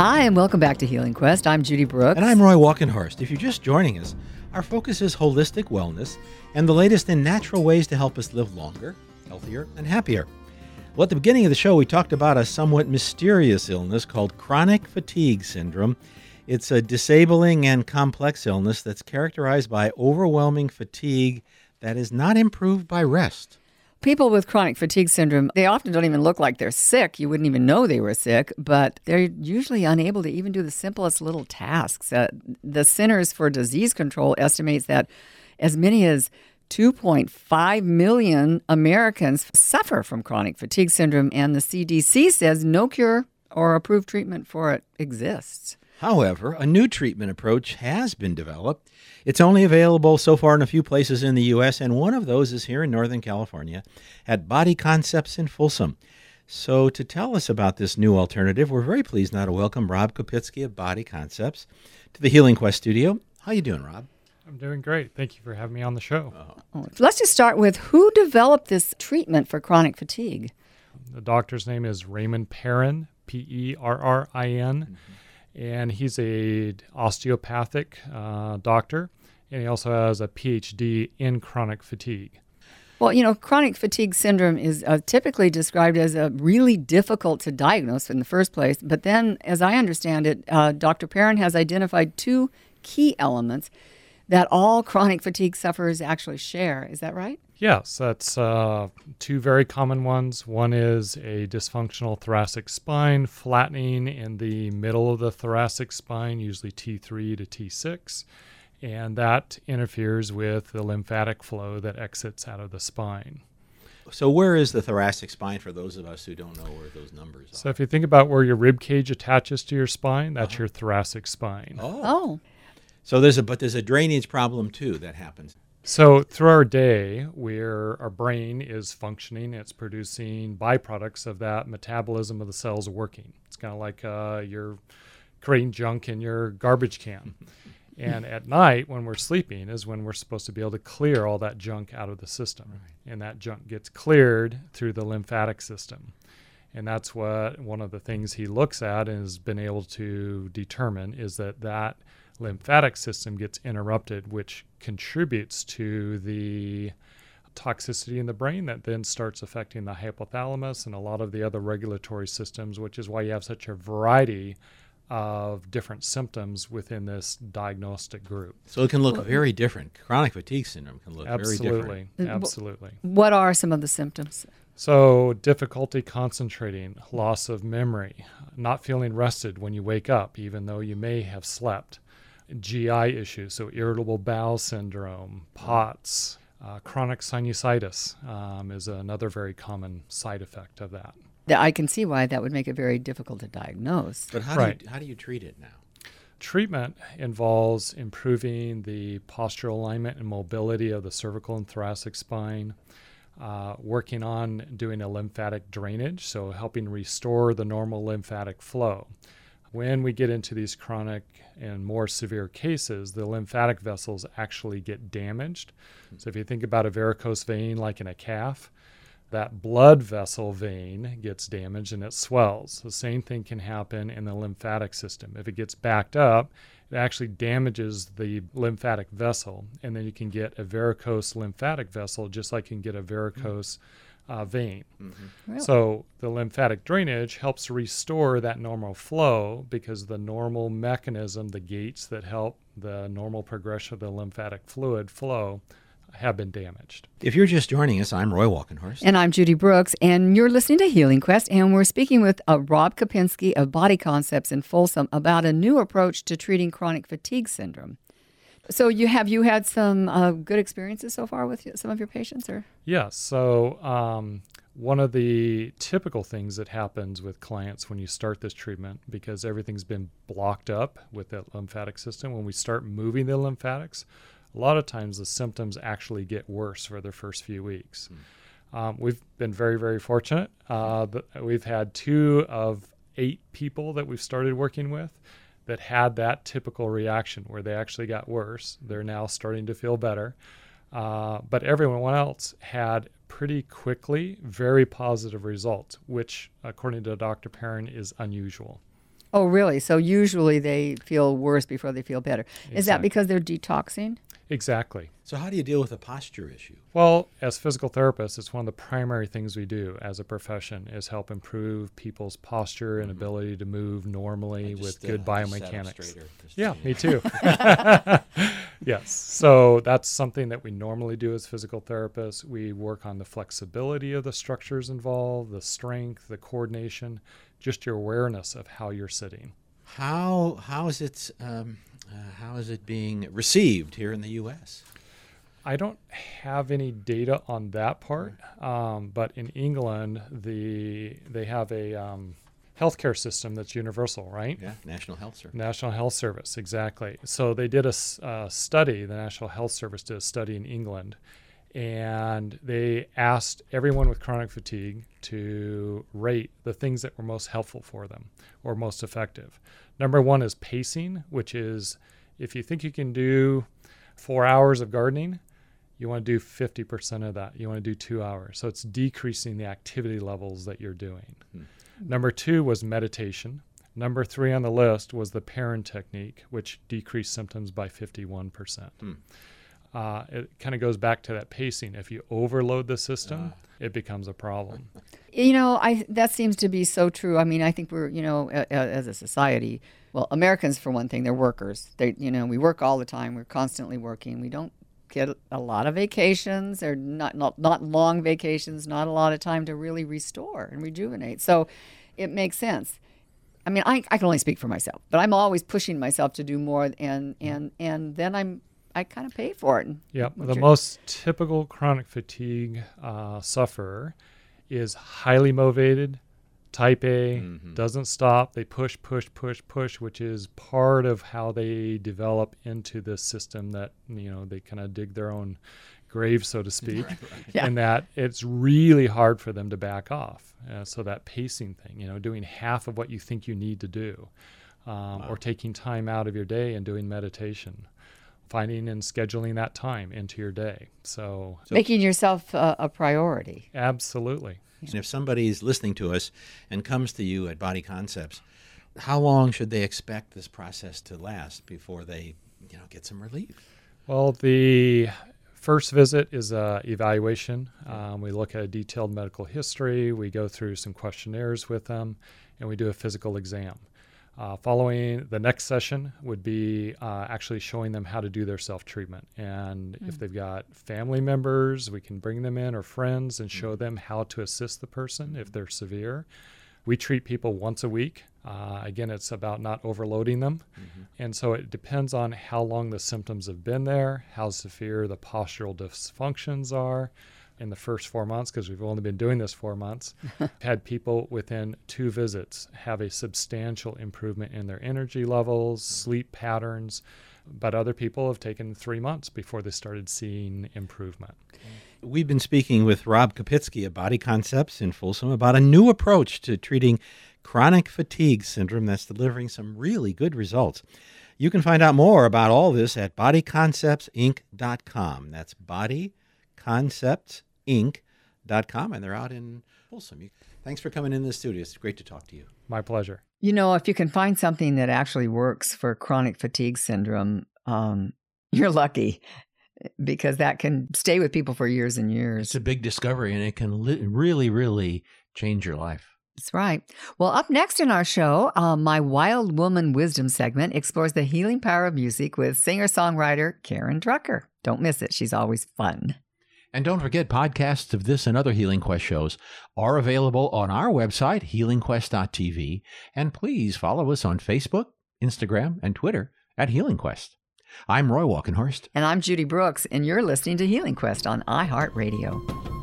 Hi, and welcome back to Healing Quest. I'm Judy Brooks. And I'm Roy Walkenhorst. If you're just joining us, our focus is holistic wellness and the latest in natural ways to help us live longer, healthier, and happier. Well, at the beginning of the show, we talked about a somewhat mysterious illness called chronic fatigue syndrome. It's a disabling and complex illness that's characterized by overwhelming fatigue that is not improved by rest. People with chronic fatigue syndrome, they often don't even look like they're sick. You wouldn't even know they were sick, but they're usually unable to even do the simplest little tasks. Uh, the Centers for Disease Control estimates that as many as 2.5 million Americans suffer from chronic fatigue syndrome, and the CDC says no cure or approved treatment for it exists. However, a new treatment approach has been developed. It's only available so far in a few places in the U.S., and one of those is here in Northern California at Body Concepts in Folsom. So, to tell us about this new alternative, we're very pleased now to welcome Rob Kopitsky of Body Concepts to the Healing Quest studio. How are you doing, Rob? I'm doing great. Thank you for having me on the show. Oh, let's just start with who developed this treatment for chronic fatigue? The doctor's name is Raymond Perrin, P E R R I N, mm-hmm. And he's a osteopathic uh, doctor, and he also has a PhD in chronic fatigue. Well, you know, chronic fatigue syndrome is uh, typically described as a really difficult to diagnose in the first place. But then, as I understand it, uh, Dr. Perrin has identified two key elements that all chronic fatigue sufferers actually share. Is that right? Yes, that's uh, two very common ones. One is a dysfunctional thoracic spine, flattening in the middle of the thoracic spine, usually T3 to T6, and that interferes with the lymphatic flow that exits out of the spine. So, where is the thoracic spine for those of us who don't know where those numbers are? So, if you think about where your rib cage attaches to your spine, that's your thoracic spine. oh. Oh, So there's a but there's a drainage problem too that happens. So through our day, where our brain is functioning, it's producing byproducts of that metabolism of the cells working. It's kind of like uh, you're creating junk in your garbage can. and at night, when we're sleeping, is when we're supposed to be able to clear all that junk out of the system. And that junk gets cleared through the lymphatic system. And that's what one of the things he looks at and has been able to determine is that that lymphatic system gets interrupted, which contributes to the toxicity in the brain that then starts affecting the hypothalamus and a lot of the other regulatory systems, which is why you have such a variety of different symptoms within this diagnostic group. So it can look very different. Chronic fatigue syndrome can look very different. Absolutely. Uh, Absolutely. what are some of the symptoms? So, difficulty concentrating, loss of memory, not feeling rested when you wake up, even though you may have slept, GI issues, so irritable bowel syndrome, POTS, uh, chronic sinusitis um, is another very common side effect of that. That I can see why that would make it very difficult to diagnose. But how do you how do you treat it now? Treatment involves improving the postural alignment and mobility of the cervical and thoracic spine, uh, working on doing a lymphatic drainage, so helping restore the normal lymphatic flow. When we get into these chronic and more severe cases, the lymphatic vessels actually get damaged. So, if you think about a varicose vein like in a calf, that blood vessel vein gets damaged and it swells. The same thing can happen in the lymphatic system. If it gets backed up, it actually damages the lymphatic vessel, and then you can get a varicose lymphatic vessel, just like you can get a varicose uh, vein. Really? So the lymphatic drainage helps restore that normal flow because the normal mechanism, the gates that help the normal progression of the lymphatic fluid flow, have been damaged. If you're just joining us, I'm Roy Walkenhorst. And I'm Judy Brooks, and you're listening to Healing Quest, and we're speaking with uh, Rob Kopinski of Body Concepts in Folsom about a new approach to treating chronic fatigue syndrome. So, you have you had some uh, good experiences so far with some of your patients, or Yes. So, um, one of the typical things that happens with clients when you start this treatment, because everything's been blocked up with that lymphatic system, when we start moving the lymphatics, a lot of times the symptoms actually get worse for the first few weeks. Um, we've been very, very fortunate. Uh, we've had two of eight people that we've started working with that had that typical reaction where they actually got worse. They're now starting to feel better. Uh, but everyone else had pretty quickly very positive results, which, according to Dr. Perrin, is unusual. Oh, really? So usually they feel worse before they feel better. Is that because they're detoxing? Exactly. So, how do you deal with a posture issue? Well, as physical therapists, it's one of the primary things we do as a profession is help improve people's posture and ability to move normally with good uh, just biomechanics. Yeah, me too. yes. So that's something that we normally do as physical therapists. We work on the flexibility of the structures involved, the strength, the coordination, just your awareness of how you're sitting. How how is it um, how is it being received here in the U.S.? I don't have any data on that part, um, but in England, the they have a um, healthcare system that's universal, right? Yeah, National Health Service. National Health Service, exactly. So they did a, uh, study, the National Health Service did a study in England, and they asked everyone with chronic fatigue to rate the things that were most helpful for them or most effective. Number one is pacing, which is if you think you can do four hours of gardening, you want to do 50% of that. You want to do two hours. So it's decreasing the activity levels that you're doing. Hmm. Number two was meditation. Number three on the list was the Perrin technique, which decreased symptoms by 51%. Uh, it kind of goes back to that pacing. If you overload the system, it becomes a problem. You know, I that seems to be so true. I mean, I think we're, you know, a, a, as a society, well, Americans for one thing, they're workers. They, you know, we work all the time. We're constantly working. We don't get a lot of vacations or not not not long vacations, not a lot of time to really restore and rejuvenate. So, it makes sense. I mean, I, I can only speak for myself, but I'm always pushing myself to do more, and and and then I'm I kind of pay for it. Yep. What's The your- most typical chronic fatigue uh, sufferer is highly motivated, type A, doesn't stop. They push, push, push, push, which is part of how they develop into this system that, you know, they kind of dig their own grave, so to speak, Yeah. and that it's really hard for them to back off. Uh, so that pacing thing, you know, doing half of what you think you need to do, um, or taking time out of your day and doing meditation, finding and scheduling that time into your day. So, Making yourself uh, a priority. absolutely. And if somebody's listening to us and comes to you at Body Concepts, how long should they expect this process to last before they, you know, get some relief? Well, the first visit is a evaluation. Um, we look at a detailed medical history. We go through some questionnaires with them, and we do a physical exam. Uh, following the next session would be uh, actually showing them how to do their self treatment. And if they've got family members, we can bring them in or friends and show them how to assist the person if they're severe. We treat people once a week. Uh, again, it's about not overloading them. And so it depends on how long the symptoms have been there, how severe the postural dysfunctions are. In the first four months, because we've only been doing this four months, had people within two visits have a substantial improvement in their energy levels, sleep patterns. But other people have taken three months before they started seeing improvement. We've been speaking with Rob Kapitsky of Body Concepts in Folsom about a new approach to treating chronic fatigue syndrome that's delivering some really good results. You can find out more about all this at bodyconceptsinc.com. That's bodyconceptsinc.com, and they're out in Folsom. You- Thanks for coming in the studio. It's great to talk to you. My pleasure. You know, if you can find something that actually works for chronic fatigue syndrome, um, you're lucky because that can stay with people for years and years. It's a big discovery, and it can li- really, really change your life. That's right. Well, up next in our show, uh, my Wild Woman Wisdom segment explores the healing power of music with singer songwriter Karen Drucker. Don't miss it. She's always fun. And don't forget, podcasts of this and other Healing Quest shows are available on our website, healingquest.tv. And please follow us on Facebook, Instagram, and Twitter at Healing Quest. I'm Roy Walkenhorst. And I'm Judy Brooks, and you're listening to Healing Quest on iHeartRadio.